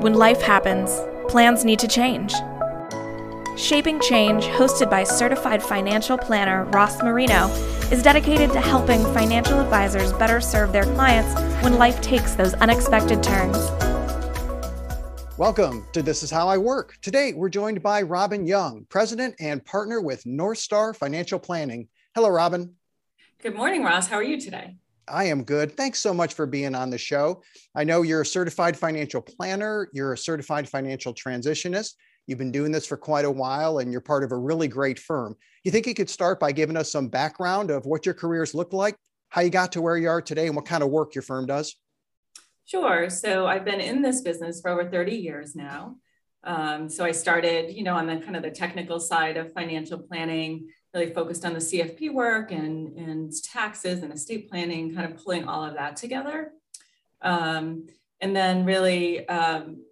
When life happens, plans need to change. Shaping Change, hosted by certified financial planner Ross Marino, is dedicated to helping financial advisors better serve their clients when life takes those unexpected turns. Welcome to This Is How I Work. Today, we're joined by Robin Young, president and partner with North Star Financial Planning. Hello, Robin. Good morning, Ross. How are you today? I am good. Thanks so much for being on the show. I know you're a certified financial planner, you're a certified financial transitionist. You've been doing this for quite a while and you're part of a really great firm. You think you could start by giving us some background of what your careers looked like, how you got to where you are today, and what kind of work your firm does? Sure. So I've been in this business for over 30 years now. Um, so I started, you know, on the kind of the technical side of financial planning, really focused on the CFP work and, and taxes and estate planning, kind of pulling all of that together. Um, and then really, um,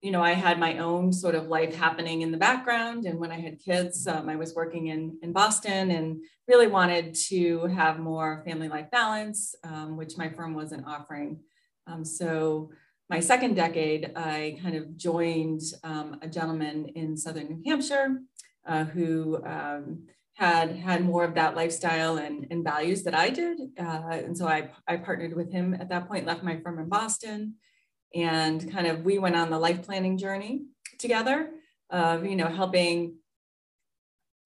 you know, I had my own sort of life happening in the background. And when I had kids, um, I was working in, in Boston and really wanted to have more family life balance, um, which my firm wasn't offering. Um, so my second decade, I kind of joined um, a gentleman in Southern New Hampshire uh, who um, had had more of that lifestyle and, and values that I did. Uh, and so I, I partnered with him at that point, left my firm in Boston, and kind of we went on the life planning journey together of, you know, helping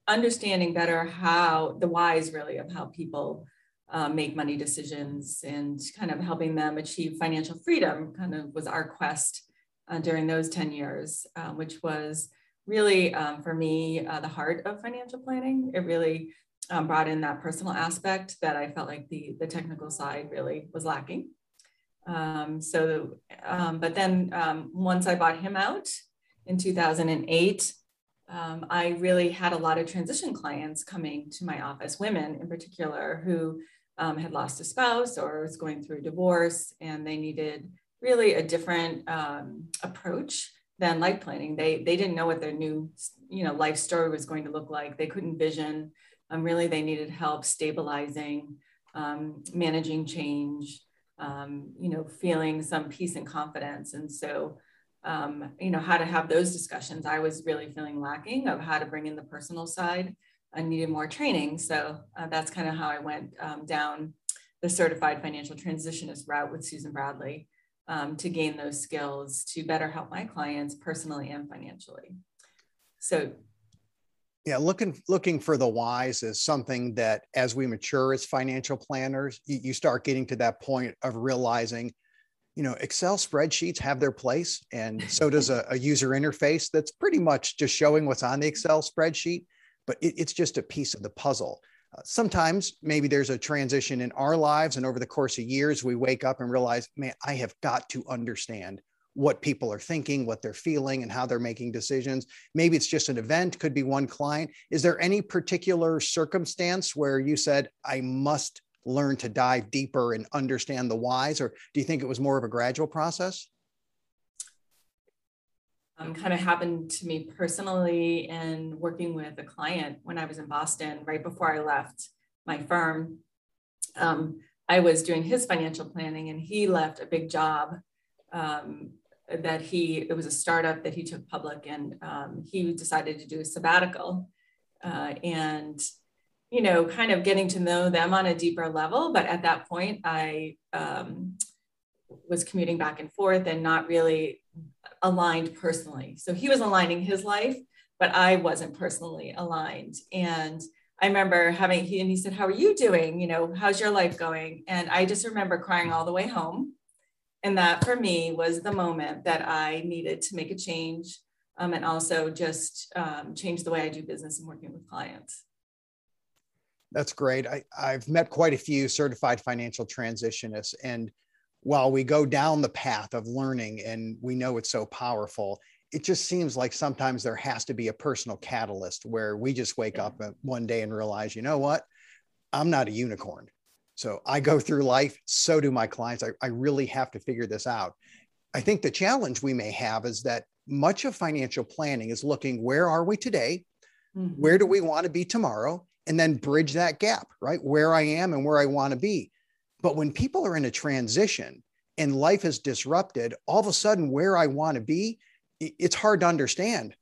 understanding better how the whys really of how people uh, make money decisions and kind of helping them achieve financial freedom kind of was our quest uh, during those 10 years, uh, which was really, um, for me, uh, the heart of financial planning. It really um, brought in that personal aspect that I felt like the, the technical side really was lacking. Um, so, um, but then um, once I bought him out in 2008, um, I really had a lot of transition clients coming to my office, women in particular, who had lost a spouse or was going through divorce, and they needed really a different approach than life planning. They they didn't know what their new you know life story was going to look like. They couldn't vision. Um, really, they needed help stabilizing, um, managing change, um, you know, feeling some peace and confidence. And so, um, you know, how to have those discussions. I was really feeling lacking of how to bring in the personal side. I needed more training. So uh, that's kind of how I went um, down the certified financial transitionist route with Susan Bradley um, to gain those skills to better help my clients personally and financially. So yeah looking looking for the whys is something that as we mature as financial planners you, you, start getting to that point of realizing you know excel spreadsheets have their place and so does a, a user interface that's pretty much just showing what's on the excel spreadsheet but it, it's just a piece of the puzzle sometimes maybe there's a transition in our lives and over the course of years we wake up and realize man i have got to understand what people are thinking what they're feeling and how they're making decisions. Maybe it's just an event could be one client. Is there any particular circumstance where you said i must learn to dive deeper and understand the whys or do you think it was more of a gradual process um, kind of happened to me personally in working with a client when I was in Boston right before I left my firm. Um, I was doing his financial planning and he left a big job um, that he, it was a startup that he took public and um, he decided to do a sabbatical. Uh, and, you know, kind of getting to know them on a deeper level. But at that point, I um, was commuting back and forth and not really aligned personally. So he was aligning his life, but I wasn't personally aligned. And I remember having he and he said, "How are you doing? You know, how's your life going?" And I just remember crying all the way home. And that for me was the moment that I needed to make a change um, and also just um, change the way I do business and working with clients. That's great. I, I've met quite a few certified financial transitionists, and while we go down the path of learning and we know it's so powerful, it just seems like sometimes there has to be a personal catalyst where we just wake up one day and realize, you know what? I'm not a unicorn. So I go through life, so do my clients. I, I really have to figure this out. I think the challenge we may have is that much of financial planning is looking where are we today? Mm-hmm. Where do we want to be tomorrow? And then bridge that gap, right? Where I am and where I want to be. But when people are in a transition, and life is disrupted, all of a sudden where I want to be, it's hard to understand.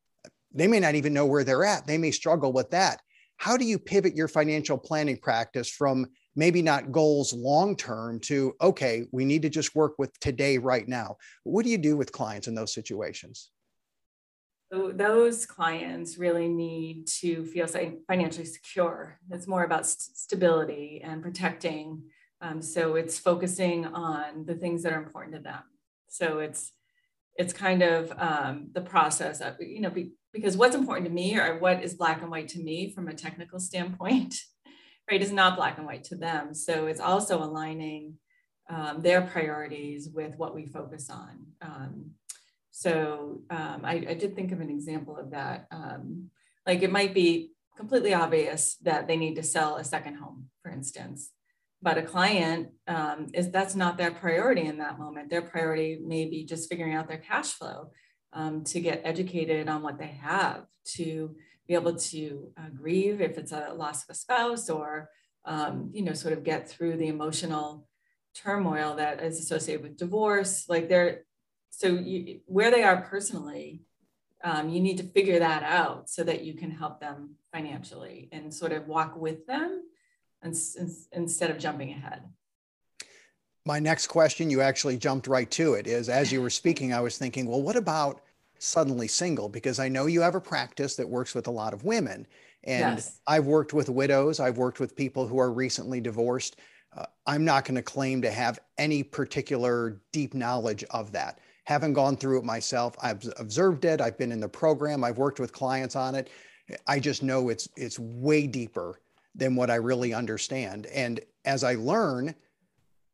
They may not even know where they're at. They may struggle with that. How do you pivot your financial planning practice from maybe not goals long term to, okay, we need to just work with today, right now? What do you do with clients in those situations? So those clients really need to feel financially secure. It's more about st- stability and protecting. Um, so it's focusing on the things that are important to them. So it's it's kind of um, the process of you know be, because what's important to me or what is black and white to me from a technical standpoint, right, is not black and white to them. So it's also aligning um, their priorities with what we focus on. Um, so um, I, I, did think of an example of that. Um, like it might be completely obvious that they need to sell a second home, for instance, but a client um, is that's not their priority in that moment. Their priority may be just figuring out their cash flow um, to get educated on what they have, to be able to uh, grieve if it's a loss of a spouse, or um, you know, sort of get through the emotional turmoil that is associated with divorce. Like they're so you, where they are personally, um, you need to figure that out so that you can help them financially and sort of walk with them and, instead of jumping ahead. My next question, you actually jumped right to it, is as you were speaking, I was thinking, well, what about suddenly single? Because I know you have a practice that works with a lot of women. And yes. I've worked with widows, I've worked with people who are recently divorced. Uh, I'm not going to claim to have any particular deep knowledge of that haven't gone through it myself. I've observed it. I've been in the program. I've worked with clients on it. I just know it's it's way deeper than what I really understand. And as I learn,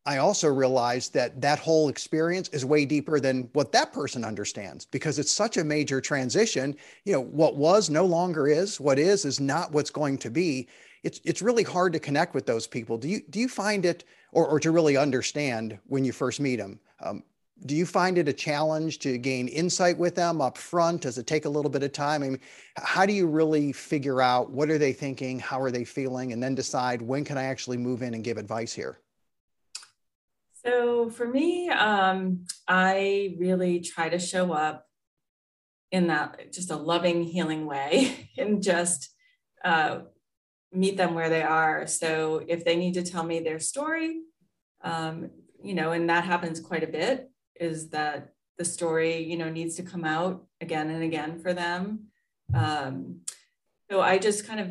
I also realize that that whole experience is way deeper than what that person understands because it's such a major transition. You know, what was no longer is, what is is not what's going to be. It's it's really hard to connect with those people. Do you do you find it or, or to really understand when you first meet them? Um, do you find it a challenge to gain insight with them up front does it take a little bit of time? I mean how do you really figure out what are they thinking how are they feeling and then decide when can i actually move in and give advice here? So for me um, i really try to show up in that just a loving healing way and just uh, meet them where they are. So if they need to tell me their story um, you know and that happens quite a bit is that the story you know needs to come out again and again for them. Um, so i just kind of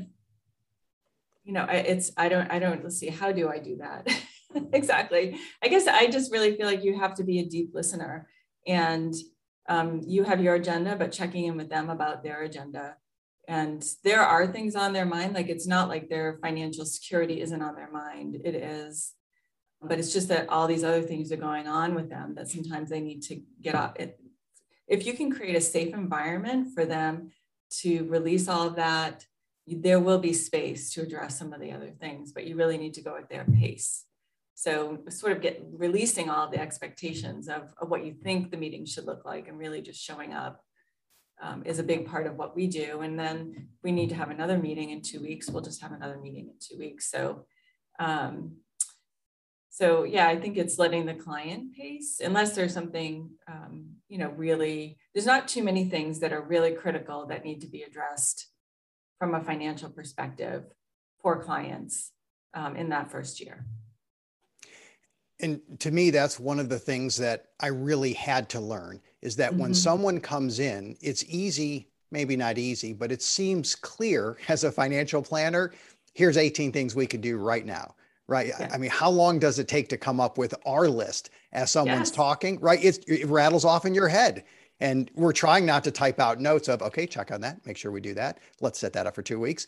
you know I, it's i don't i don't let's see how do i do that? Exactly. I guess i just really feel like you have to be a deep listener and um, you have your agenda but checking in with them about their agenda. And there are things on their mind like it's not like their financial security isn't on their mind. It is but it's just that all these other things are going on with them that sometimes they need to get up. If you can create a safe environment for them to release all of that, there will be space to address some of the other things, but you really need to go at their pace. So sort of get releasing all the expectations of, of what you think the meeting should look like and really just showing up um, is a big part of what we do. And then we need to have another meeting in two weeks. We'll just have another meeting in two weeks. So um, so yeah i think it's letting the client pace unless there's something um, you know really there's not too many things that are really critical that need to be addressed from a financial perspective for clients um, in that first year and to me that's one of the things that i really had to learn is that mm-hmm. when someone comes in it's easy maybe not easy but it seems clear as a financial planner here's 18 things we could do right now right? Yeah. I mean, how long does it take to come up with our list as someone's yes. talking, right? It's, it rattles off in your head. And we're trying not to type out notes of, okay, check on that, make sure we do that. Let's set that up for two weeks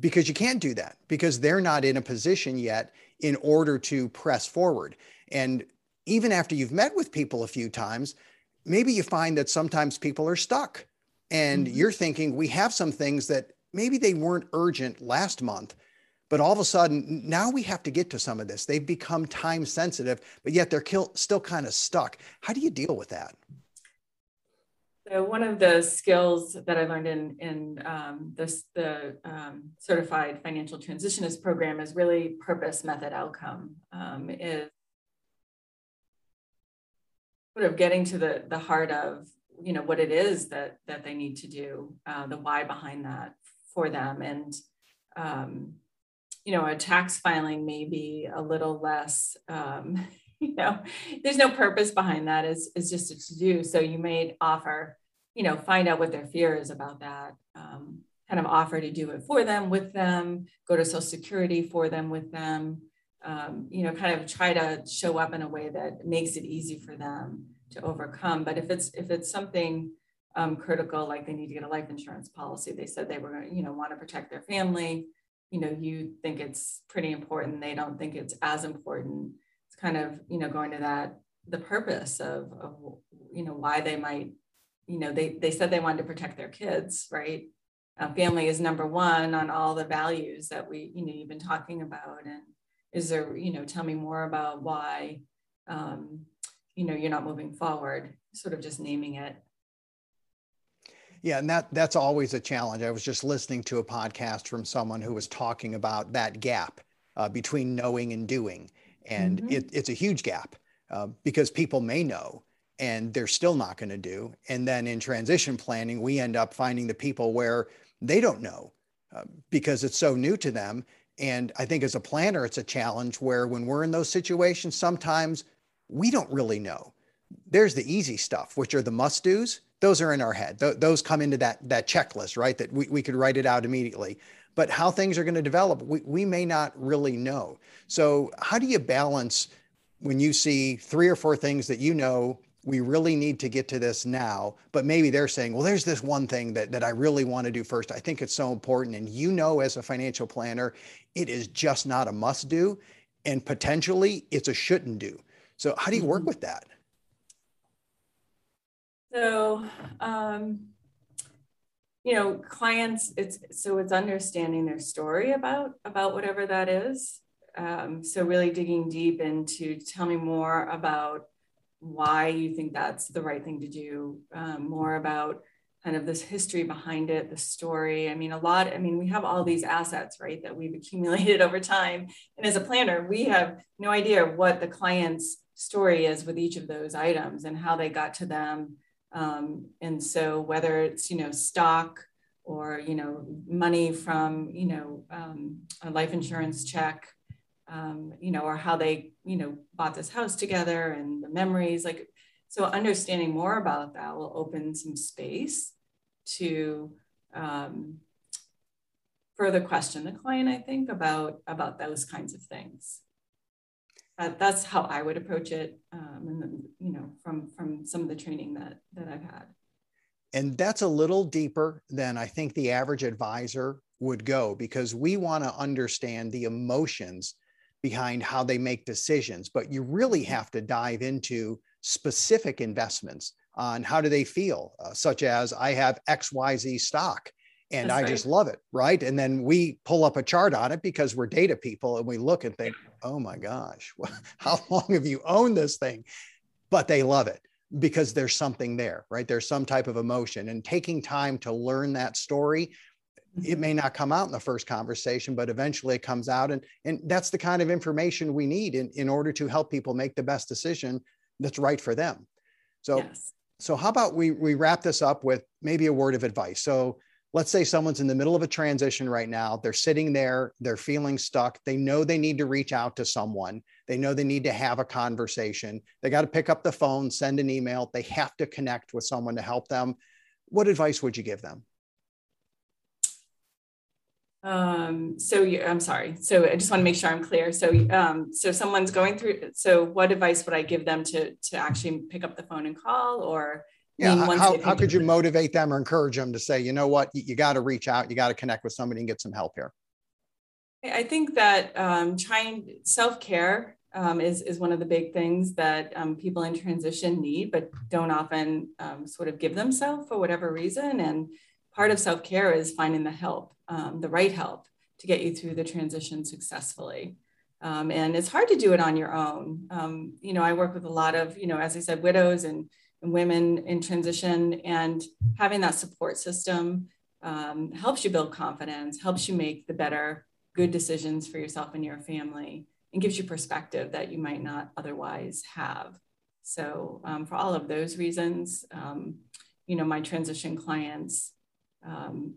because you can't do that because they're not in a position yet in order to press forward. And even after you've met with people a few times, maybe you find that sometimes people are stuck and mm-hmm. you're thinking we have some things that maybe they weren't urgent last month, but all of a sudden, now we have to get to some of this. They've become time sensitive, but yet they're kill, still kind of stuck. How do you deal with that? So one of the skills that I learned in in um, this the um, certified financial transitionist program is really purpose, method, outcome. Um, is sort of getting to the the heart of you know what it is that that they need to do, uh, the why behind that for them, and um, you know a tax filing may be a little less. Um, you know, there's no purpose behind that. Is is just a to do. So you may offer, you know, find out what their fear is about that. Um, kind of offer to do it for them, with them, go to Social Security for them, with them. Um, you know, kind of try to show up in a way that makes it easy for them to overcome. But if it's if it's something um, critical, like they need to get a life insurance policy, they said they were going you know, want to protect their family. You know, you think it's pretty important. They don't think it's as important. It's kind of, you know, going to that the purpose of, of you know, why they might, you know, they they said they wanted to protect their kids, right? Uh, family is number one on all the values that we, you know, you've been talking about. And is there, you know, tell me more about why um, you know you're not moving forward sort of just naming it yeah and that that's always a challenge i was just listening to a podcast from someone who was talking about that gap uh, between knowing and doing and mm-hmm. it, it's a huge gap uh, because people may know and they're still not going to do and then in transition planning we end up finding the people where they don't know uh, because it's so new to them and i think as a planner it's a challenge where when we're in those situations sometimes we don't really know. There's the easy stuff, which are the must do's. Those are in our head. Th- those come into that, that checklist, right? That we, we could write it out immediately. But how things are going to develop, we, we may not really know. So, how do you balance when you see three or four things that you know we really need to get to this now, but maybe they're saying, well, there's this one thing that, that I really want to do first. I think it's so important. And you know, as a financial planner, it is just not a must do. And potentially it's a shouldn't do. So how do you work mm-hmm. with that? So, um, you know, clients, it's so it's understanding their story about about whatever that is. Um, so really digging deep into tell me more about why you think that's the right thing to do, um, more about kind of this history behind it, the story. I mean, a lot, I mean, we have all these assets, right, that we've accumulated over time. And as a planner, we have no idea what the client's story is with each of those items and how they got to them. Um, and so whether it's, you know, stock or, you know, money from, you know, um, a life insurance check, um, you know, or how they, you know, bought this house together and the memories, like, so understanding more about that will open some space to um, further question the client, I think, about, about those kinds of things that's how I would approach it, um, and then, you know, from from some of the training that that I've had. And that's a little deeper than I think the average advisor would go because we want to understand the emotions behind how they make decisions. But you really have to dive into specific investments on how do they feel, uh, such as I have XYZ stock and That's I right. just love it. Right. And then we pull up a chart on it because we're data people and we look and think, oh my gosh, how long have you owned this thing? But they love it because there's something there, right? There's some type of emotion and taking time to learn that story. It mm-hmm. may not come out in the first conversation, but eventually it comes out. And, and that's the kind of information we need in, in order to help people make the best decision that's right for them. So, yes. so how about we, we wrap this up with maybe a word of advice? So let's say someone's in the middle of a transition right now they're sitting there they're feeling stuck they know they need to reach out to someone they know they need to have a conversation they got to pick up the phone send an email they have to connect with someone to help them. What advice would you give them? Um, so you, i'm sorry so i just want to make sure i'm clear. So um, so someone's going through so what advice would i give them to to actually pick up the phone and call or yeah how, how could you motivate them or encourage them to say you know what? You, you got to reach out you got to connect with somebody and get some help here. I think that um, trying self-care um, is, is one of the big things that um, people in transition need but don't often um, sort of give themselves for whatever reason and part of self-care is finding the help um, the right help to get you through the transition successfully. Um, and it's hard to do it on your own. You know i work with a lot of you know as i said widows and women in transition and having that support system um, helps you build confidence helps you make the better good decisions for yourself and your family and gives you perspective that you might not otherwise have So um, for all of those reasons, um, you know, my transition clients um,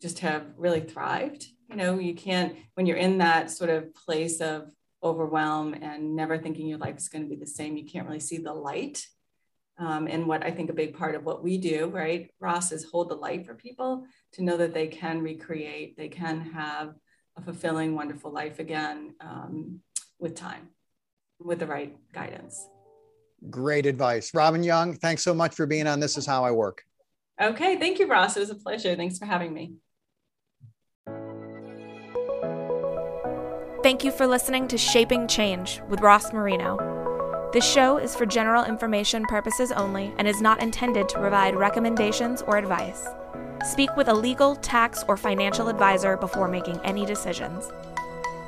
just have really thrived. You know, you can't, when you're in that sort of place of overwhelm and never thinking your life is going to be the same, you can't really see the light. Um, and what I think a big part of what we do, right, Ross, is hold the light for people to know that they can recreate, they can have a fulfilling, wonderful life again um, with time, with the right guidance. Great advice. Robin Young, thanks so much for being on This Is How I Work. Okay. Thank you, Ross. It was a pleasure. Thanks for having me. Thank you for listening to Shaping Change with Ross Marino. This show is for general information purposes only and is not intended to provide recommendations or advice. Speak with a legal, tax, or financial advisor before making any decisions.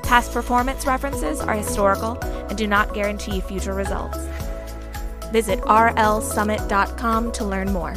Past performance references are historical and do not guarantee future results. Visit rlsummit.com to learn more.